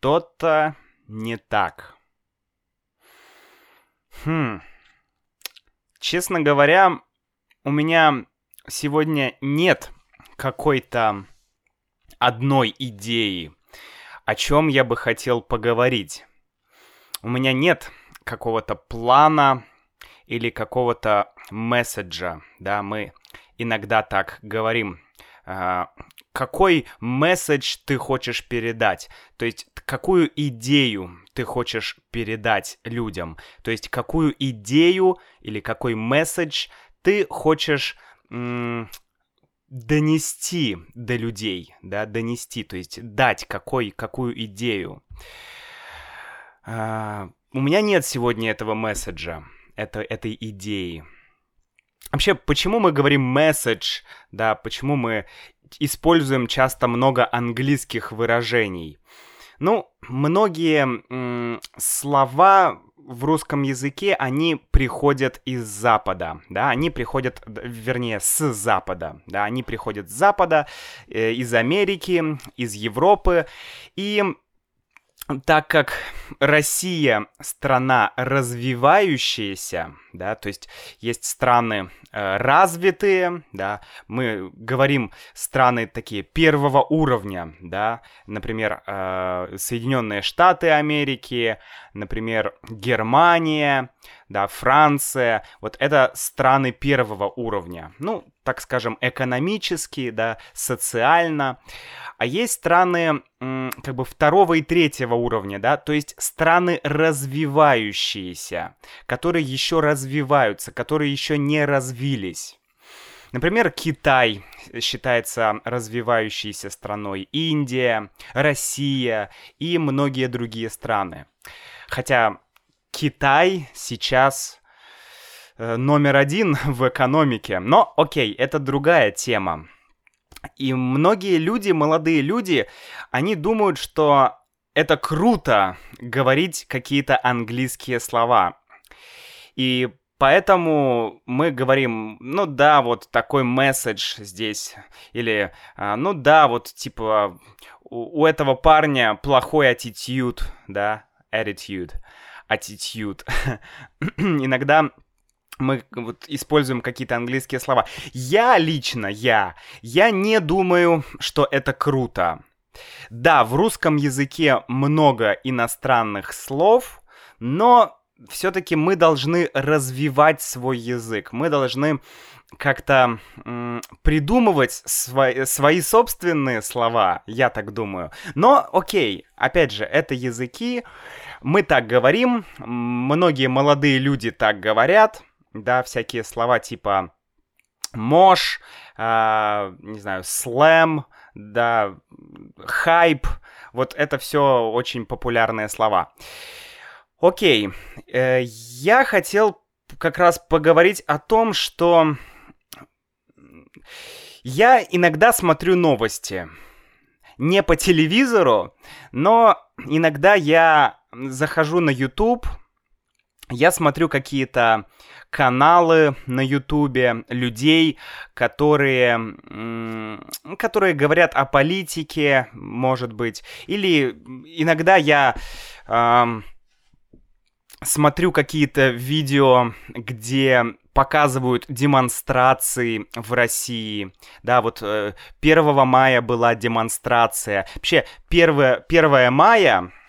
что-то не так. Хм. Честно говоря, у меня сегодня нет какой-то одной идеи, о чем я бы хотел поговорить. У меня нет какого-то плана или какого-то месседжа, да, мы иногда так говорим. А, какой месседж ты хочешь передать? То есть какую идею ты хочешь передать людям? То есть какую идею или какой месседж ты хочешь донести до людей, да, донести, то есть дать какой, какую идею. Uh, у меня нет сегодня этого месседжа, это, этой идеи. Вообще, почему мы говорим месседж, да, почему мы используем часто много английских выражений? Ну, многие слова в русском языке, они приходят из Запада, да, они приходят, вернее, с Запада, да, они приходят с Запада, э, из Америки, из Европы, и так как Россия страна развивающаяся, да, то есть есть страны э, развитые, да, мы говорим страны такие первого уровня, да, например, э, Соединенные Штаты Америки, например, Германия, да, Франция, вот это страны первого уровня, ну, так скажем, экономически, да, социально, а есть страны как бы второго и третьего уровня, да, то есть страны развивающиеся, которые еще развиваются, которые еще не развились. Например, Китай считается развивающейся страной, Индия, Россия и многие другие страны. Хотя Китай сейчас э, номер один в экономике. Но окей, это другая тема. И многие люди, молодые люди, они думают, что это круто говорить какие-то английские слова. И Поэтому мы говорим, ну да, вот такой месседж здесь. Или, а, ну да, вот типа у, у этого парня плохой attitude, да, attitude, attitude. Иногда мы вот используем какие-то английские слова. Я лично, я, я не думаю, что это круто. Да, в русском языке много иностранных слов, но все-таки мы должны развивать свой язык, мы должны как-то придумывать свои, свои собственные слова, я так думаю. Но, окей, опять же, это языки, мы так говорим, многие молодые люди так говорят, да, всякие слова типа мош, э, не знаю, слэм, да, хайп, вот это все очень популярные слова. Окей, э, я хотел как раз поговорить о том, что я иногда смотрю новости. Не по телевизору, но иногда я захожу на YouTube, я смотрю какие-то каналы на Ютубе людей, которые, которые говорят о политике, может быть, или иногда я э, смотрю какие-то видео, где показывают демонстрации в России. Да, вот э, 1 мая была демонстрация. Вообще, 1, 1 мая —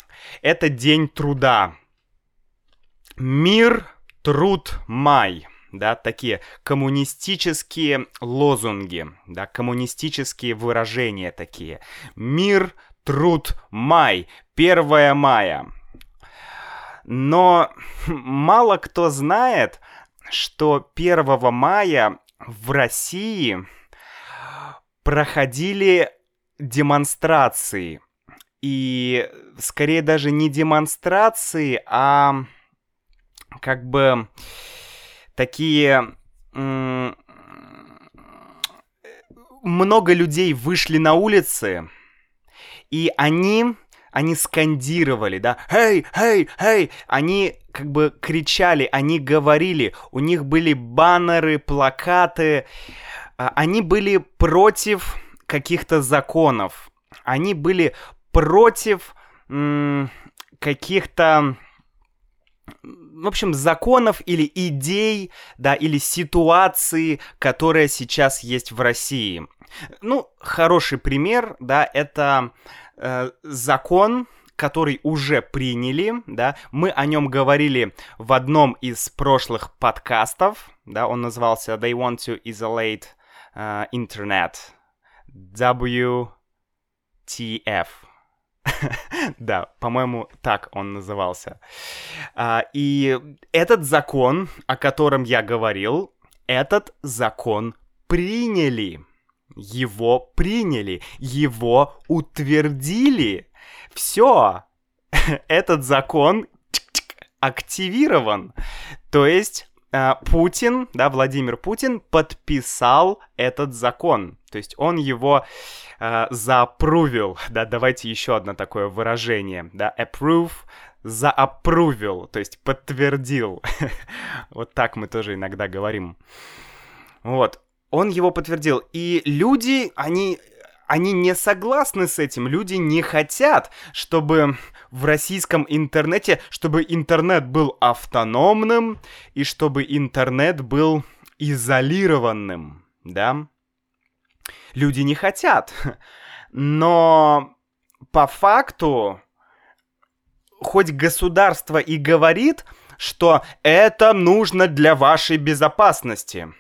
это день труда. Мир, труд, май. Да, такие коммунистические лозунги, да, коммунистические выражения такие. Мир, труд, май. 1 мая. Но мало кто знает, что 1 мая в России проходили демонстрации. И скорее даже не демонстрации, а как бы такие... Много людей вышли на улицы, и они они скандировали, да, «Эй, эй, эй!» Они как бы кричали, они говорили, у них были баннеры, плакаты, а, они были против каких-то законов, они были против каких-то в общем, законов или идей, да, или ситуации, которая сейчас есть в России. Ну, хороший пример, да, это э, закон, который уже приняли, да, мы о нем говорили в одном из прошлых подкастов, да, он назывался They Want to Isolate uh, Internet, WTF. да, по-моему, так он назывался. А, и этот закон, о котором я говорил, этот закон приняли. Его приняли, его утвердили. Все, этот закон активирован. То есть Путин, да, Владимир Путин подписал этот закон. То есть он его э, запрувил, да, давайте еще одно такое выражение, да, approve, заапрувил, то есть подтвердил. вот так мы тоже иногда говорим. Вот, он его подтвердил. И люди, они они не согласны с этим. Люди не хотят, чтобы в российском интернете, чтобы интернет был автономным и чтобы интернет был изолированным, да? Люди не хотят. Но по факту, хоть государство и говорит, что это нужно для вашей безопасности.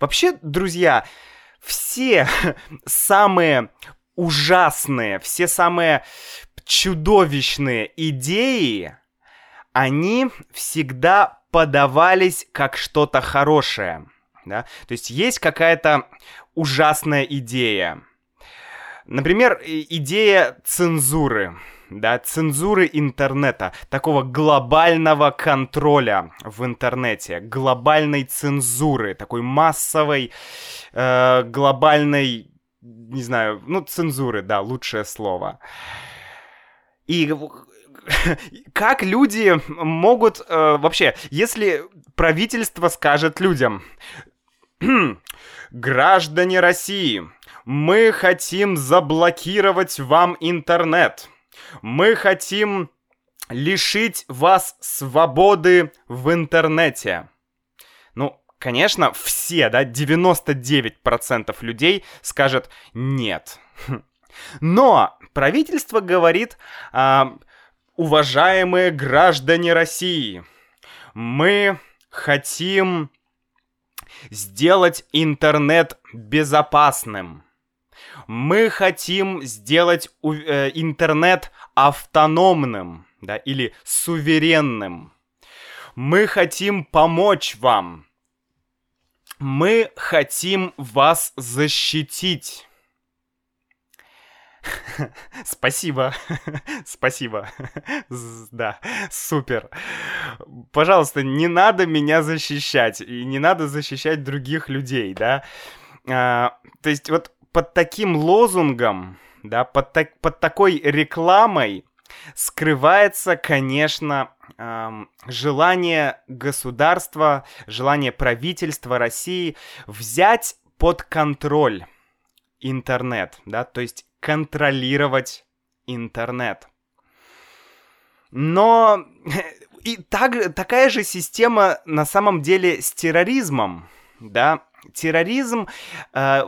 Вообще, друзья, все самые ужасные, все самые чудовищные идеи, они всегда подавались как что-то хорошее. Да? То есть есть какая-то ужасная идея. Например, идея цензуры да, цензуры интернета, такого глобального контроля в интернете, глобальной цензуры, такой массовой, э, глобальной, не знаю, ну, цензуры, да, лучшее слово. И как люди могут э, вообще, если правительство скажет людям, граждане России, мы хотим заблокировать вам интернет. Мы хотим лишить вас свободы в интернете. Ну, конечно, все, да, 99% людей скажут нет. Но правительство говорит, а, уважаемые граждане России, мы хотим сделать интернет безопасным. Мы хотим сделать э, интернет автономным, да, или суверенным. Мы хотим помочь вам. Мы хотим вас защитить. Спасибо. Спасибо. Да, супер. Пожалуйста, не надо меня защищать. И не надо защищать других людей, да. А, то есть вот под таким лозунгом, да, под, так, под такой рекламой скрывается, конечно, эм, желание государства, желание правительства России взять под контроль интернет, да, то есть контролировать интернет. Но и так, такая же система на самом деле с терроризмом, да, терроризм, э,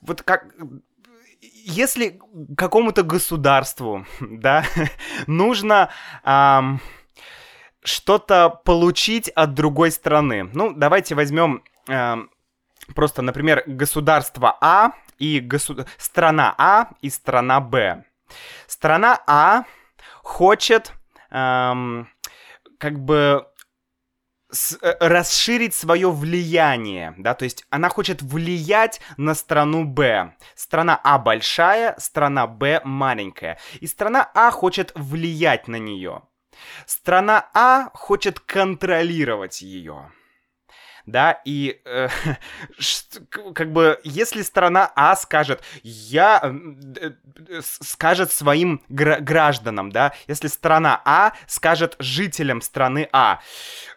вот как если какому-то государству, да, нужно эм, что-то получить от другой страны. Ну, давайте возьмем э, просто, например, государство А и госу... страна А и страна Б. Страна А хочет эм, как бы с, э, расширить свое влияние, да, то есть она хочет влиять на страну Б. Страна А большая, страна Б маленькая, и страна А хочет влиять на нее. Страна А хочет контролировать ее да, и э, как бы если страна А скажет, я э, скажет своим гражданам, да, если страна А скажет жителям страны А,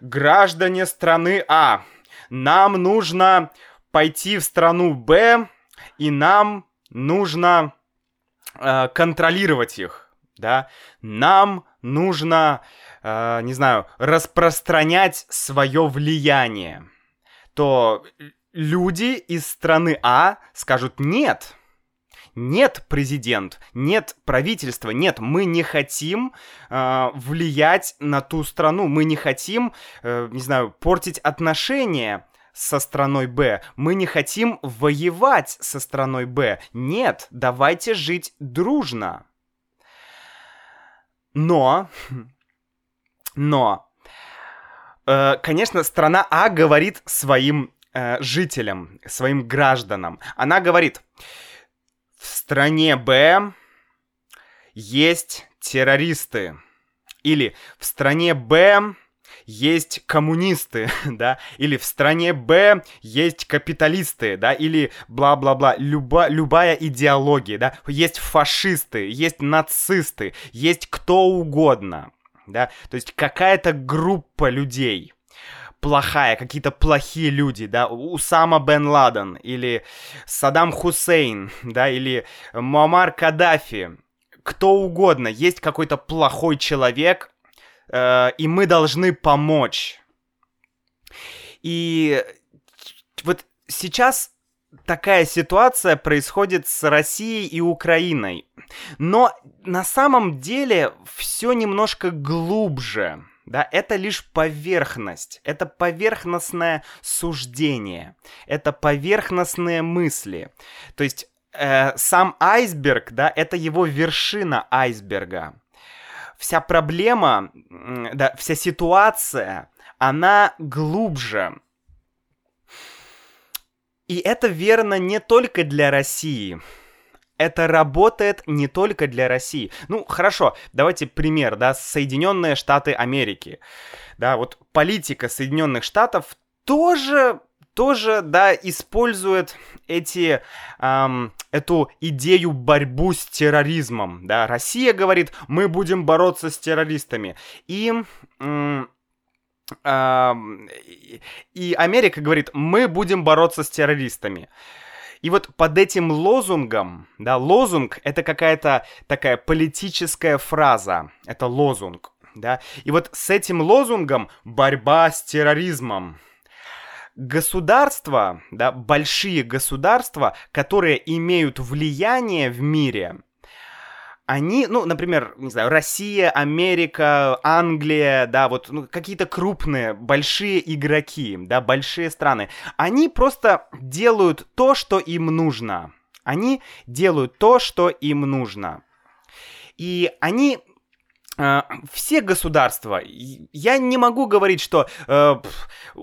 граждане страны А, нам нужно пойти в страну Б, и нам нужно э, контролировать их да, нам нужно, э, не знаю, распространять свое влияние, то люди из страны А скажут нет, нет, президент, нет правительства, нет, мы не хотим э, влиять на ту страну, мы не хотим, э, не знаю, портить отношения со страной Б, мы не хотим воевать со страной Б. Нет, давайте жить дружно. Но, но, конечно, страна А говорит своим э, жителям, своим гражданам, она говорит, в стране Б есть террористы. Или в стране Б есть коммунисты, да, или в стране Б есть капиталисты, да, или бла-бла-бла, Люба, любая идеология, да, есть фашисты, есть нацисты, есть кто угодно, да, то есть какая-то группа людей – плохая, какие-то плохие люди, да, Усама бен Ладен, или Саддам Хусейн, да, или Муаммар Каддафи, кто угодно, есть какой-то плохой человек, э, и мы должны помочь. И вот сейчас такая ситуация происходит с Россией и Украиной. Но на самом деле все немножко глубже да, это лишь поверхность, это поверхностное суждение, это поверхностные мысли. То есть э, сам айсберг, да, это его вершина айсберга. Вся проблема, да, вся ситуация, она глубже. И это верно не только для России это работает не только для России. Ну, хорошо, давайте пример, да, Соединенные Штаты Америки. Да, вот политика Соединенных Штатов тоже тоже, да, использует эти, эм, эту идею борьбу с терроризмом, да. Россия говорит, мы будем бороться с террористами. И... Эм, и Америка говорит, мы будем бороться с террористами. И вот под этим лозунгом, да, лозунг — это какая-то такая политическая фраза, это лозунг, да, и вот с этим лозунгом борьба с терроризмом, государства, да, большие государства, которые имеют влияние в мире, они, ну, например, не знаю, Россия, Америка, Англия, да, вот ну, какие-то крупные, большие игроки, да, большие страны, они просто делают то, что им нужно. Они делают то, что им нужно. И они э, все государства, я не могу говорить, что, э,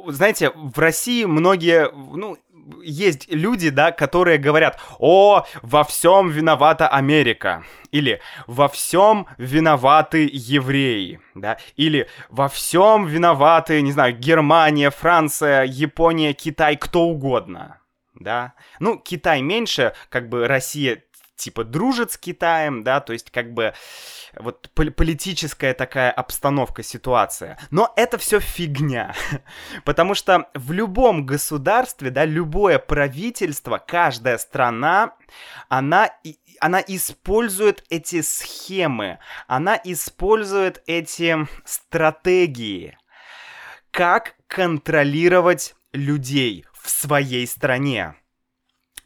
знаете, в России многие, ну, есть люди, да, которые говорят, о, во всем виновата Америка, или во всем виноваты евреи, да, или во всем виноваты, не знаю, Германия, Франция, Япония, Китай, кто угодно, да. Ну, Китай меньше, как бы Россия типа дружит с Китаем, да, то есть как бы вот политическая такая обстановка, ситуация. Но это все фигня, потому что в любом государстве, да, любое правительство, каждая страна, она она использует эти схемы, она использует эти стратегии, как контролировать людей в своей стране.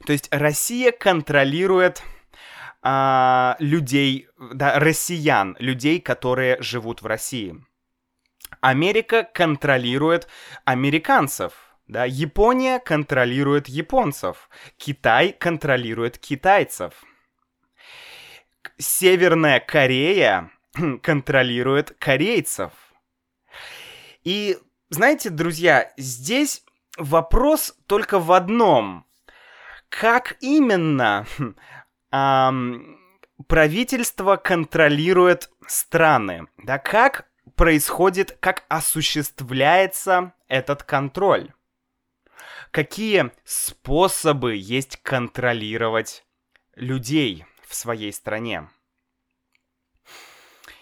То есть Россия контролирует а, людей, да, россиян, людей, которые живут в России. Америка контролирует американцев, да, Япония контролирует японцев, Китай контролирует китайцев. Северная Корея контролирует корейцев. И знаете, друзья, здесь вопрос только в одном. Как именно эм, правительство контролирует страны. Да, как происходит, как осуществляется этот контроль? Какие способы есть контролировать людей в своей стране?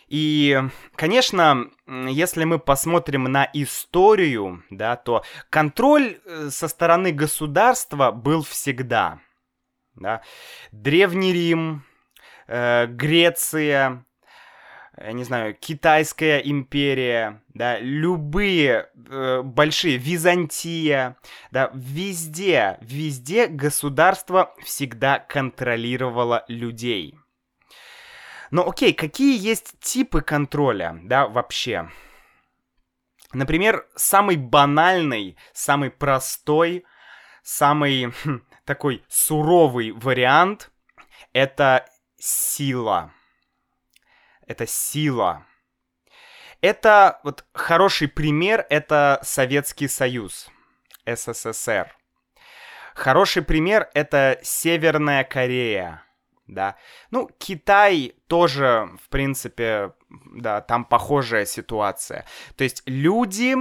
И, конечно, если мы посмотрим на историю, да, то контроль э, со стороны государства был всегда да. Древний Рим, э, Греция, я не знаю, Китайская империя, да, любые э, большие, Византия, да, везде, везде государство всегда контролировало людей. Но окей, какие есть типы контроля, да, вообще? Например, самый банальный, самый простой, самый хм, такой суровый вариант — это сила. Это сила. Это вот хороший пример — это Советский Союз, СССР. Хороший пример — это Северная Корея, да. Ну, Китай тоже, в принципе, да, там похожая ситуация. То есть люди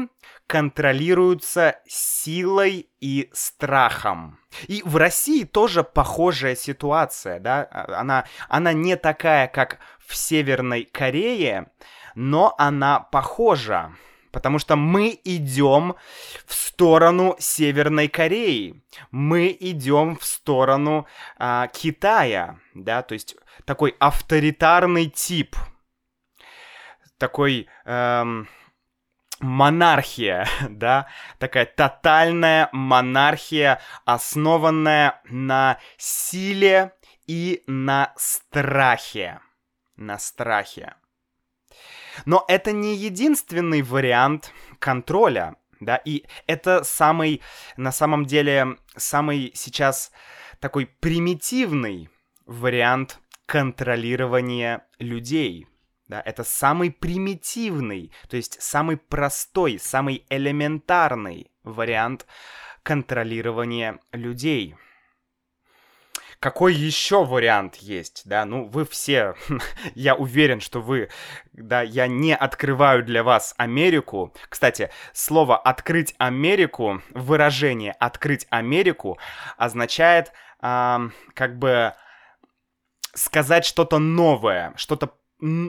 контролируются силой и страхом. И в России тоже похожая ситуация, да, а, она, она не такая, как в Северной Корее, но она похожа. Потому что мы идем в сторону Северной Кореи. Мы идем в сторону а, Китая. Да, то есть такой авторитарный тип. Такой... Эм, монархия, да, такая тотальная монархия, основанная на силе и на страхе. На страхе. Но это не единственный вариант контроля, да, и это самый, на самом деле, самый сейчас такой примитивный вариант контролирования людей. Да, это самый примитивный, то есть самый простой, самый элементарный вариант контролирования людей. Какой еще вариант есть, да? Ну, вы все, я уверен, что вы, да, я не открываю для вас Америку. Кстати, слово «открыть Америку», выражение «открыть Америку» означает э, как бы сказать что-то новое, что-то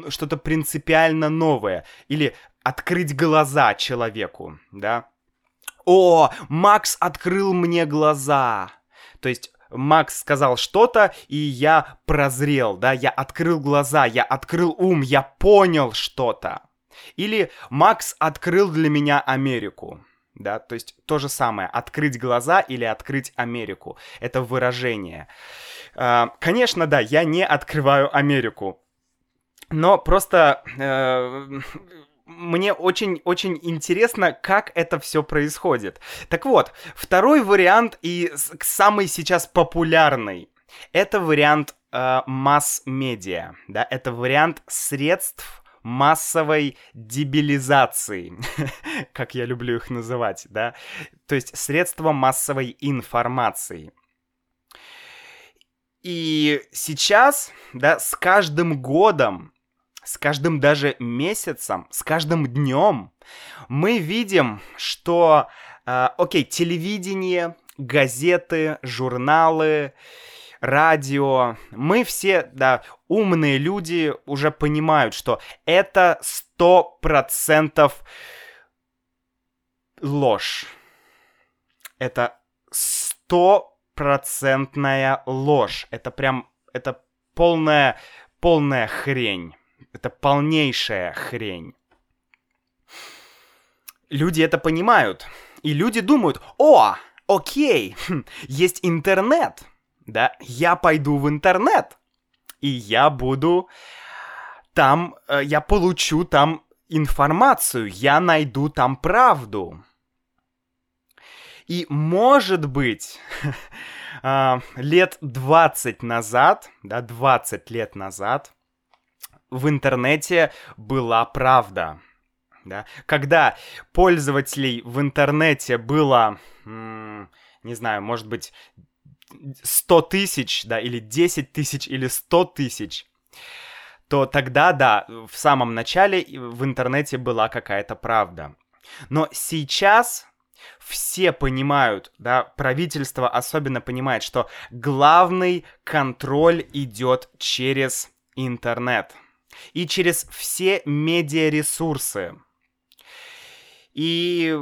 что-то принципиально новое. Или открыть глаза человеку, да. О, Макс открыл мне глаза. То есть Макс сказал что-то, и я прозрел, да, я открыл глаза, я открыл ум, я понял что-то. Или Макс открыл для меня Америку. Да, то есть то же самое, открыть глаза или открыть Америку. Это выражение. А, конечно, да, я не открываю Америку. Но просто э, мне очень-очень интересно, как это все происходит. Так вот, второй вариант и самый сейчас популярный. Это вариант э, масс-медиа, да, это вариант средств массовой дебилизации, как я люблю их называть, да, то есть средства массовой информации. И сейчас, да, с каждым годом с каждым даже месяцем, с каждым днем мы видим, что, э, окей, телевидение, газеты, журналы, радио, мы все, да, умные люди уже понимают, что это сто процентов ложь. Это стопроцентная ложь. Это прям, это полная, полная хрень. Это полнейшая хрень. Люди это понимают. И люди думают, о, окей, хм, есть интернет. Да, я пойду в интернет. И я буду там, э, я получу там информацию, я найду там правду. И может быть, а, лет 20 назад, да, 20 лет назад, в интернете была правда. Да? Когда пользователей в интернете было, не знаю, может быть, 100 тысяч, да, или 10 тысяч, или 100 тысяч, то тогда, да, в самом начале в интернете была какая-то правда. Но сейчас все понимают, да, правительство особенно понимает, что главный контроль идет через интернет и через все медиаресурсы. И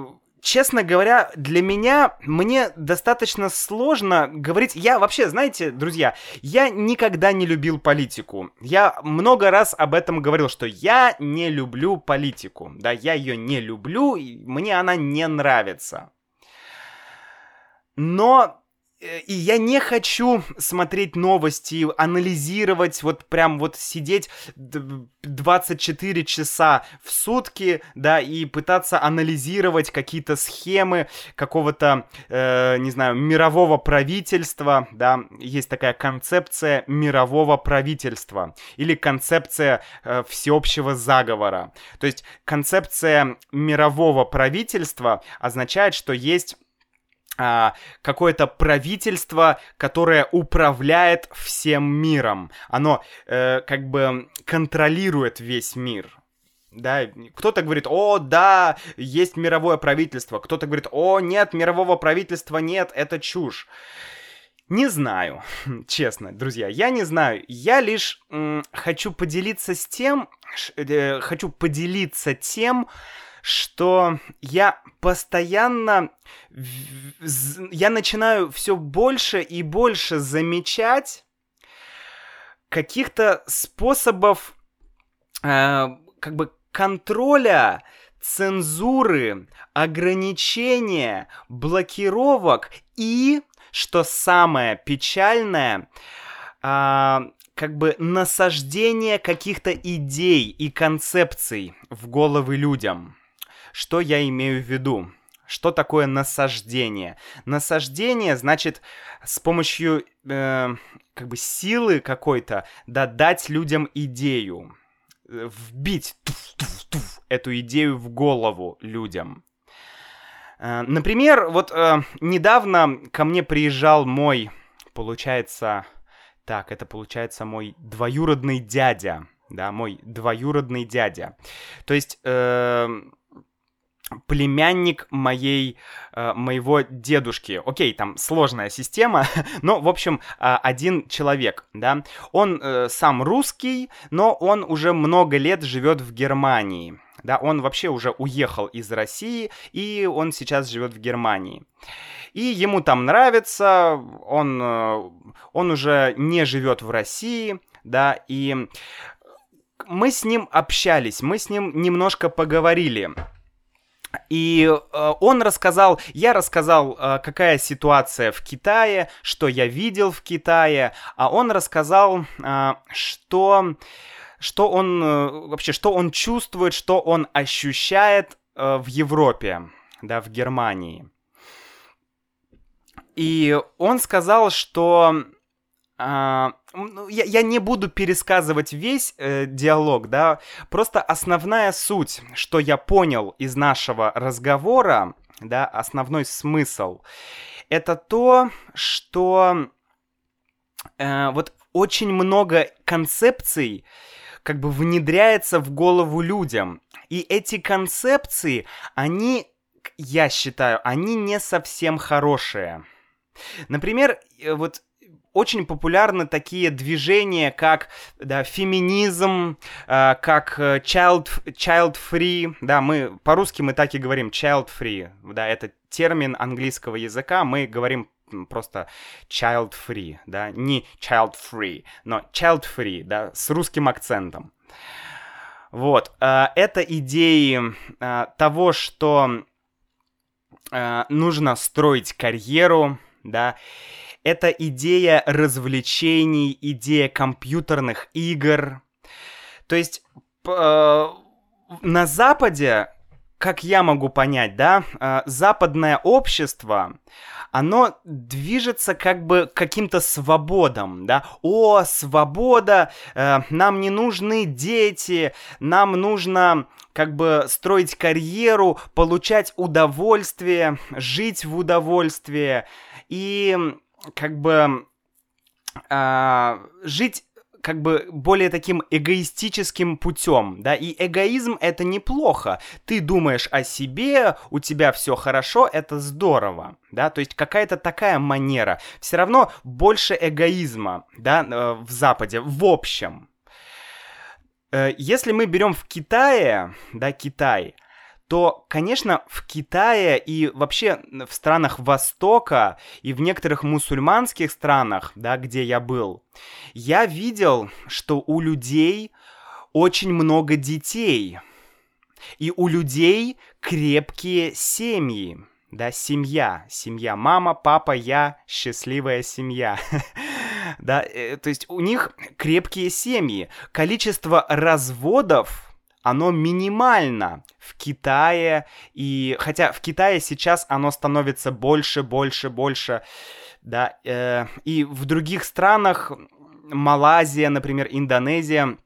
честно говоря, для меня, мне достаточно сложно говорить... Я вообще, знаете, друзья, я никогда не любил политику. Я много раз об этом говорил, что я не люблю политику. Да, я ее не люблю, мне она не нравится. Но и я не хочу смотреть новости, анализировать, вот прям вот сидеть 24 часа в сутки, да, и пытаться анализировать какие-то схемы какого-то, э, не знаю, мирового правительства, да, есть такая концепция мирового правительства или концепция э, всеобщего заговора. То есть концепция мирового правительства означает, что есть а, какое-то правительство, которое управляет всем миром. Оно э, как бы контролирует весь мир. Да, кто-то говорит, о, да, есть мировое правительство. Кто-то говорит, о, нет, мирового правительства нет, это чушь. Не знаю, честно, друзья, я не знаю. Я лишь м, хочу поделиться с тем, э, хочу поделиться тем, что я постоянно, я начинаю все больше и больше замечать каких-то способов э, как бы контроля, цензуры, ограничения, блокировок и, что самое печальное, э, как бы насаждение каких-то идей и концепций в головы людям. Что я имею в виду? Что такое насаждение? Насаждение значит с помощью э, как бы силы какой-то да, дать людям идею, э, вбить туф, туф, туф, эту идею в голову людям. Э, например, вот э, недавно ко мне приезжал мой, получается, так, это получается мой двоюродный дядя, да, мой двоюродный дядя. То есть э, племянник моей, э, моего дедушки. Окей, там сложная система, но, в общем, э, один человек, да. Он э, сам русский, но он уже много лет живет в Германии. Да, он вообще уже уехал из России, и он сейчас живет в Германии. И ему там нравится, он, он уже не живет в России, да, и мы с ним общались, мы с ним немножко поговорили. И э, он рассказал, я рассказал, э, какая ситуация в Китае, что я видел в Китае, а он рассказал, э, что, что он вообще, что он чувствует, что он ощущает в Европе, да, в Германии. И он сказал, что а, ну, я, я не буду пересказывать весь э, диалог, да, просто основная суть, что я понял из нашего разговора, да, основной смысл, это то, что э, вот очень много концепций как бы внедряется в голову людям, и эти концепции, они, я считаю, они не совсем хорошие. Например, э, вот очень популярны такие движения, как да, феминизм, э, как э, child, child free, да, мы по-русски мы так и говорим child free, да, это термин английского языка, мы говорим просто child free, да, не child free, но child free, да, с русским акцентом. Вот, э, это идеи э, того, что нужно строить карьеру, да, это идея развлечений, идея компьютерных игр. То есть э, на Западе, как я могу понять, да, э, западное общество, оно движется как бы каким-то свободам, да. О, свобода, э, нам не нужны дети, нам нужно как бы строить карьеру, получать удовольствие, жить в удовольствие. И как бы э, жить как бы более таким эгоистическим путем, да, и эгоизм это неплохо. Ты думаешь о себе, у тебя все хорошо, это здорово, да, то есть какая-то такая манера. Все равно больше эгоизма, да, э, в Западе, в общем. Э, если мы берем в Китае, да, Китай, то, конечно, в Китае и вообще в странах Востока и в некоторых мусульманских странах, да, где я был, я видел, что у людей очень много детей. И у людей крепкие семьи. Да, семья. Семья. Мама, папа, я. Счастливая семья. да, э, то есть у них крепкие семьи. Количество разводов оно минимально в Китае, и хотя в Китае сейчас оно становится больше, больше, больше, да, э, и в других странах, Малайзия, например, Индонезия,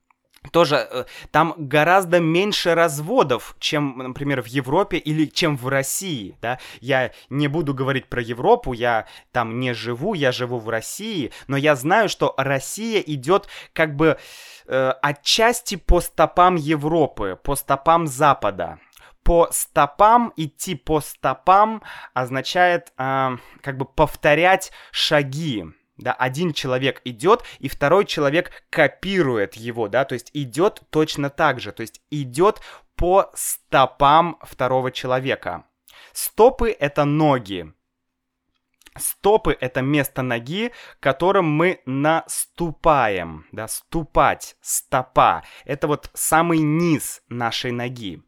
тоже э, там гораздо меньше разводов, чем, например, в Европе или чем в России, да. Я не буду говорить про Европу, я там не живу, я живу в России, но я знаю, что Россия идет как бы э, отчасти по стопам Европы, по стопам Запада. По стопам, идти по стопам означает э, как бы повторять шаги, да, один человек идет, и второй человек копирует его, да, то есть идет точно так же, то есть идет по стопам второго человека. Стопы — это ноги. Стопы — это место ноги, которым мы наступаем, да, ступать, стопа. Это вот самый низ нашей ноги.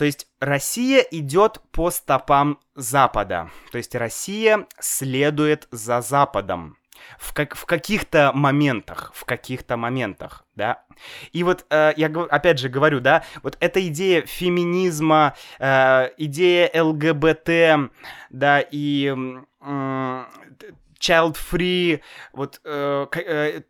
То есть Россия идет по стопам Запада. То есть Россия следует за Западом. В, как, в каких-то моментах, в каких-то моментах, да. И вот э, я опять же говорю, да, вот эта идея феминизма, э, идея ЛГБТ, да, и э, child free, вот э,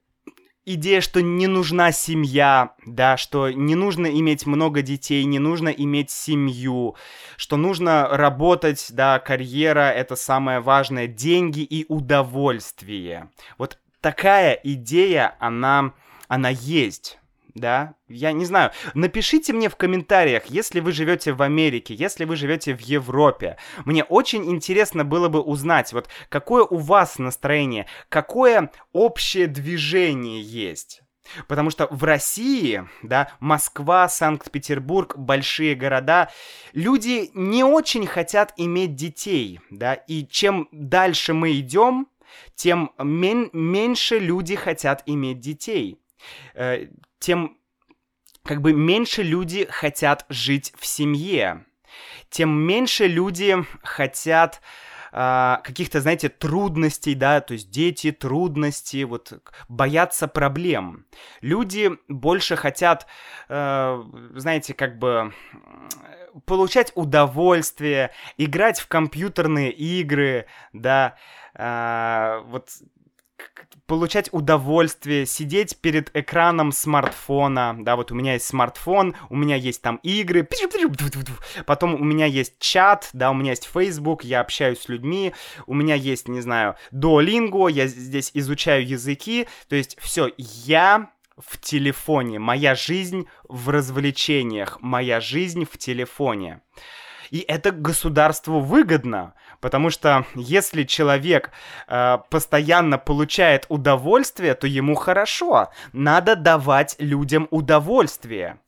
идея, что не нужна семья, да, что не нужно иметь много детей, не нужно иметь семью, что нужно работать, да, карьера — это самое важное, деньги и удовольствие. Вот такая идея, она, она есть да, я не знаю. Напишите мне в комментариях, если вы живете в Америке, если вы живете в Европе. Мне очень интересно было бы узнать, вот какое у вас настроение, какое общее движение есть. Потому что в России, да, Москва, Санкт-Петербург, большие города, люди не очень хотят иметь детей, да, и чем дальше мы идем, тем мен- меньше люди хотят иметь детей. Тем как бы меньше люди хотят жить в семье, тем меньше люди хотят э, каких-то, знаете, трудностей, да, то есть дети, трудности, вот боятся проблем. Люди больше хотят, э, знаете, как бы получать удовольствие, играть в компьютерные игры, да, э, вот получать удовольствие, сидеть перед экраном смартфона, да, вот у меня есть смартфон, у меня есть там игры, потом у меня есть чат, да, у меня есть Facebook, я общаюсь с людьми, у меня есть, не знаю, Duolingo, я здесь изучаю языки, то есть все, я в телефоне, моя жизнь в развлечениях, моя жизнь в телефоне. И это государству выгодно, потому что если человек э, постоянно получает удовольствие, то ему хорошо. Надо давать людям удовольствие.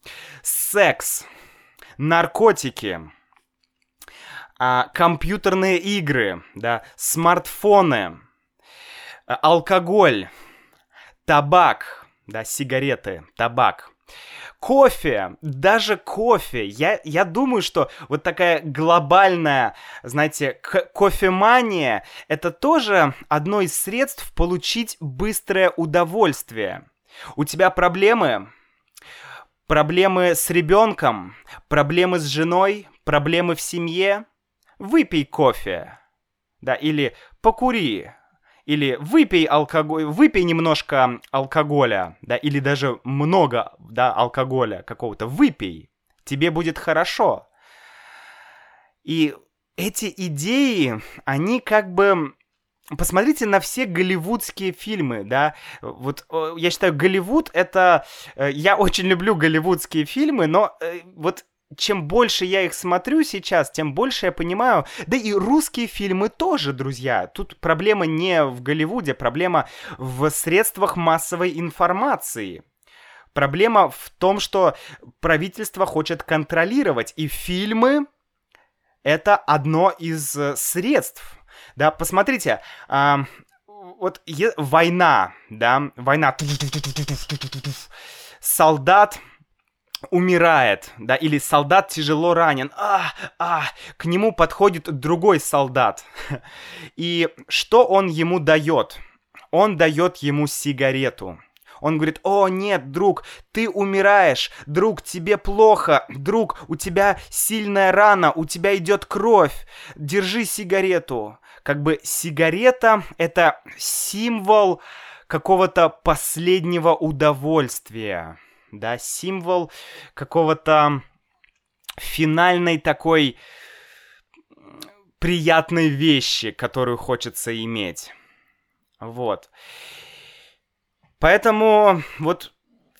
Секс, наркотики, э, компьютерные игры, да, смартфоны, э, алкоголь, табак, да, сигареты, табак кофе, даже кофе. Я, я думаю, что вот такая глобальная, знаете, кофемания — это тоже одно из средств получить быстрое удовольствие. У тебя проблемы? Проблемы с ребенком? Проблемы с женой? Проблемы в семье? Выпей кофе. Да, или покури, или выпей алкоголь, выпей немножко алкоголя, да, или даже много, да, алкоголя какого-то, выпей, тебе будет хорошо. И эти идеи, они как бы Посмотрите на все голливудские фильмы, да, вот я считаю, Голливуд это, э, я очень люблю голливудские фильмы, но э, вот чем больше я их смотрю сейчас, тем больше я понимаю. Да и русские фильмы тоже, друзья. Тут проблема не в Голливуде, проблема в средствах массовой информации. Проблема в том, что правительство хочет контролировать, и фильмы это одно из э, средств. Да, посмотрите, а, вот е- война, да, война, солдат умирает, да, или солдат тяжело ранен, а, а, к нему подходит другой солдат. И что он ему дает? Он дает ему сигарету. Он говорит, о нет, друг, ты умираешь, друг, тебе плохо, друг, у тебя сильная рана, у тебя идет кровь, держи сигарету. Как бы сигарета это символ какого-то последнего удовольствия, да, символ какого-то финальной такой приятной вещи, которую хочется иметь. Вот. Поэтому вот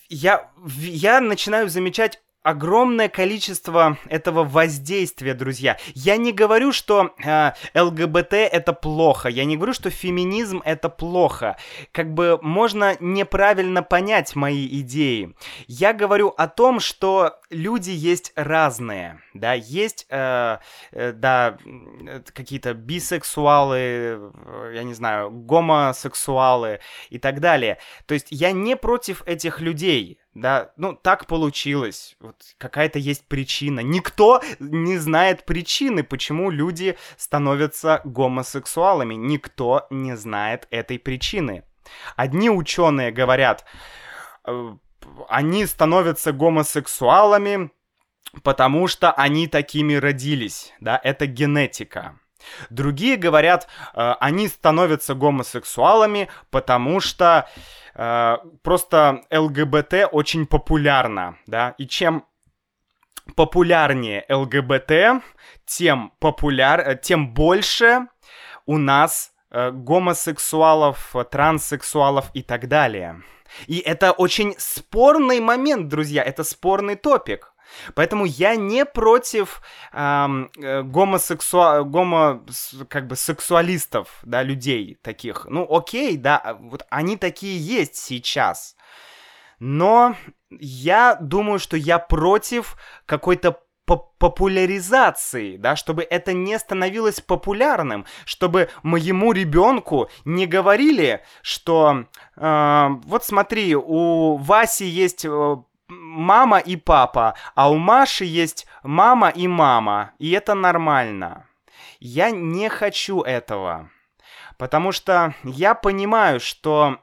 я, я начинаю замечать огромное количество этого воздействия, друзья. Я не говорю, что э, ЛГБТ это плохо, я не говорю, что феминизм это плохо. Как бы можно неправильно понять мои идеи. Я говорю о том, что люди есть разные, да, есть, э, э, да, какие-то бисексуалы, э, я не знаю, гомосексуалы и так далее. То есть я не против этих людей, да, ну так получилось, вот какая-то есть причина. Никто не знает причины, почему люди становятся гомосексуалами. Никто не знает этой причины. Одни ученые говорят, э, они становятся гомосексуалами, потому что они такими родились, да, это генетика. Другие говорят, э, они становятся гомосексуалами, потому что просто ЛГБТ очень популярно, да, и чем популярнее ЛГБТ, тем популяр, э, тем больше у нас э, гомосексуалов, транссексуалов и так далее. И это очень спорный момент, друзья, это спорный топик. Поэтому я не против эм, гомосексуа... гомо... как бы сексуалистов, да, людей таких. Ну, окей, да, вот они такие есть сейчас. Но я думаю, что я против какой-то популяризации, да, чтобы это не становилось популярным, чтобы моему ребенку не говорили, что э, вот смотри, у Васи есть э, мама и папа, а у Маши есть мама и мама, и это нормально. Я не хочу этого, потому что я понимаю, что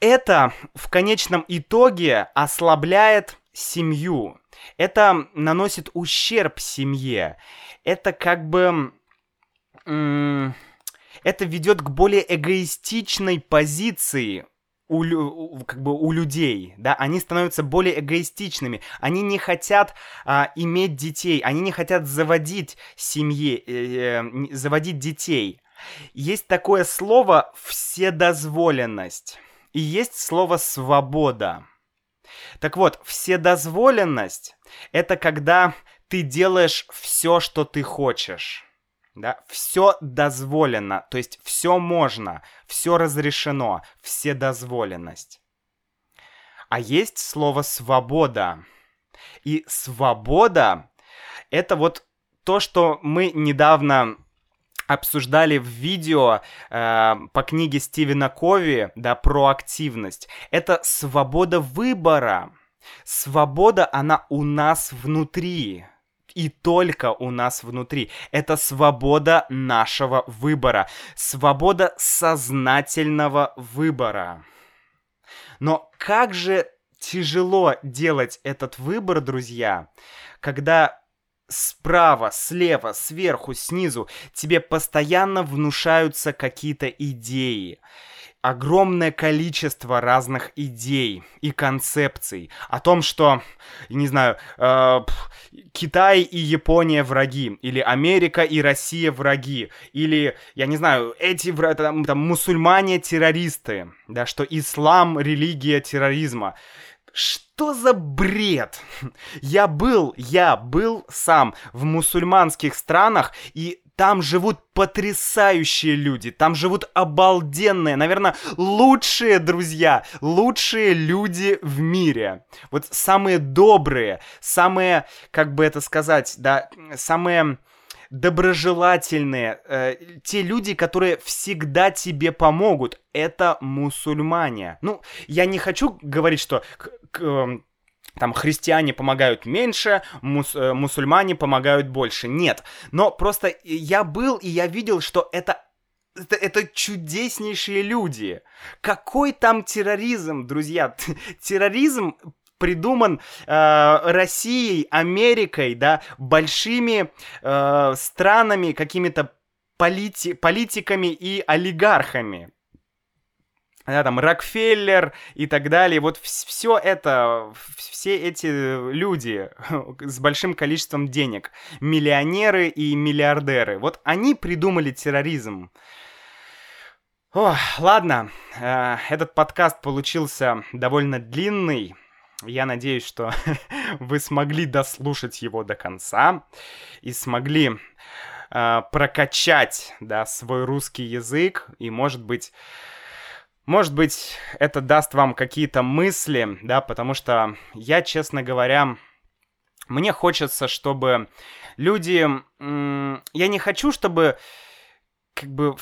это в конечном итоге ослабляет семью. Это наносит ущерб семье. Это как бы... Это ведет к более эгоистичной позиции у, как бы у людей, да, они становятся более эгоистичными, они не хотят а, иметь детей, они не хотят заводить семьи, э, э, заводить детей. Есть такое слово вседозволенность, и есть слово свобода. Так вот, вседозволенность — это когда ты делаешь все, что ты хочешь да, все дозволено, то есть все можно, все разрешено, все дозволенность. А есть слово свобода. И свобода — это вот то, что мы недавно обсуждали в видео э, по книге Стивена Кови, да, про активность. Это свобода выбора. Свобода, она у нас внутри и только у нас внутри. Это свобода нашего выбора, свобода сознательного выбора. Но как же тяжело делать этот выбор, друзья, когда справа, слева, сверху, снизу тебе постоянно внушаются какие-то идеи огромное количество разных идей и концепций о том, что, не знаю, э, Китай и Япония враги, или Америка и Россия враги, или, я не знаю, эти там, там мусульмане террористы, да, что ислам религия терроризма. Что за бред? Я был, я был сам в мусульманских странах, и там живут потрясающие люди, там живут обалденные, наверное, лучшие друзья, лучшие люди в мире. Вот самые добрые, самые, как бы это сказать, да, самые доброжелательные, э, те люди, которые всегда тебе помогут, это мусульмане. Ну, я не хочу говорить, что к, к, эм, там христиане помогают меньше, мус, э, мусульмане помогают больше. Нет, но просто я был и я видел, что это это, это чудеснейшие люди. Какой там терроризм, друзья? Терроризм придуман э, Россией, Америкой, да, большими э, странами, какими-то полити политиками и олигархами да, там, Рокфеллер и так далее. Вот все это, все эти люди с большим количеством денег, миллионеры и миллиардеры, вот они придумали терроризм. О, ладно, э, этот подкаст получился довольно длинный. Я надеюсь, что вы смогли дослушать его до конца и смогли э, прокачать, да, свой русский язык и, может быть, может быть, это даст вам какие-то мысли, да, потому что я, честно говоря, мне хочется, чтобы люди... Я не хочу, чтобы как бы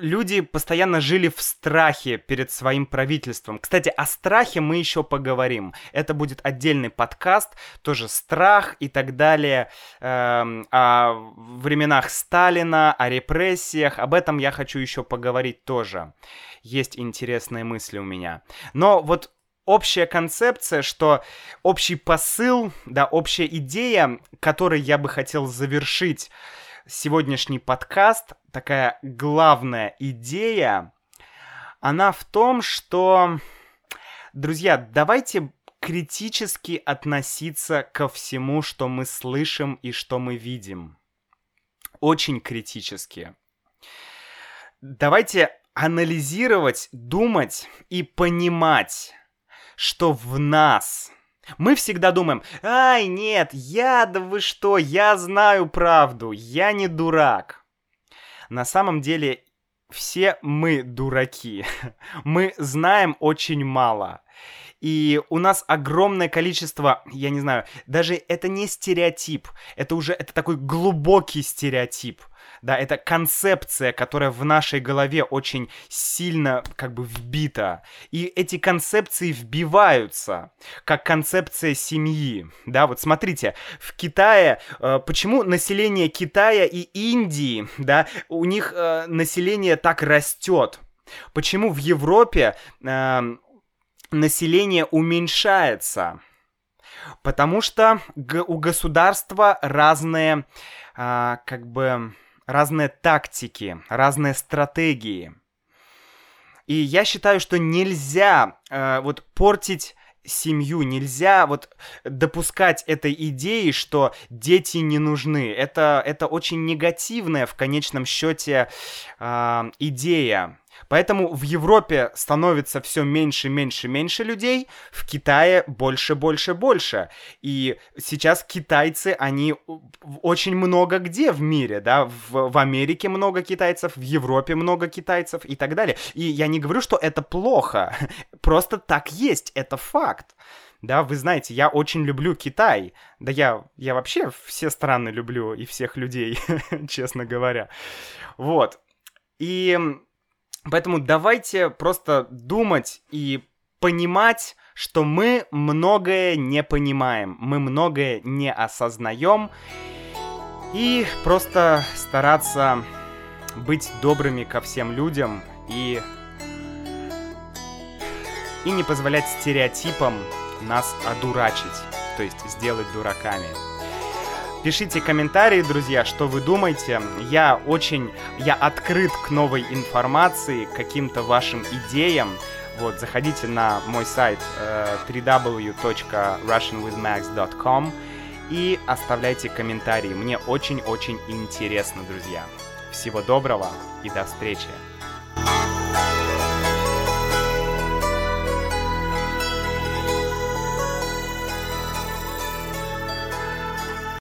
люди постоянно жили в страхе перед своим правительством. Кстати, о страхе мы еще поговорим. Это будет отдельный подкаст, тоже страх и так далее, э, о временах Сталина, о репрессиях. Об этом я хочу еще поговорить тоже. Есть интересные мысли у меня. Но вот общая концепция, что общий посыл, да, общая идея, которой я бы хотел завершить сегодняшний подкаст, такая главная идея, она в том, что, друзья, давайте критически относиться ко всему, что мы слышим и что мы видим. Очень критически. Давайте анализировать, думать и понимать, что в нас мы всегда думаем, ай, нет, я, да вы что, я знаю правду, я не дурак. На самом деле все мы дураки. Мы знаем очень мало. И у нас огромное количество, я не знаю, даже это не стереотип, это уже это такой глубокий стереотип да, это концепция, которая в нашей голове очень сильно как бы вбита. И эти концепции вбиваются, как концепция семьи, да, вот смотрите, в Китае, э, почему население Китая и Индии, да, у них э, население так растет, почему в Европе э, население уменьшается, потому что у государства разные, э, как бы, разные тактики, разные стратегии. И я считаю, что нельзя э, вот портить семью, нельзя вот допускать этой идеи, что дети не нужны. Это, это очень негативная в конечном счете э, идея. Поэтому в Европе становится все меньше, меньше, меньше людей, в Китае больше, больше, больше. И сейчас китайцы, они очень много где в мире, да, в, в Америке много китайцев, в Европе много китайцев и так далее. И я не говорю, что это плохо, просто так есть, это факт. Да, вы знаете, я очень люблю Китай. Да я, я вообще все страны люблю и всех людей, честно говоря. Вот. И Поэтому давайте просто думать и понимать, что мы многое не понимаем, мы многое не осознаем, и просто стараться быть добрыми ко всем людям и и не позволять стереотипам нас одурачить, то есть сделать дураками. Пишите комментарии, друзья, что вы думаете. Я очень, я открыт к новой информации, к каким-то вашим идеям. Вот, заходите на мой сайт э, www.russianwithmax.com и оставляйте комментарии. Мне очень-очень интересно, друзья. Всего доброго и до встречи.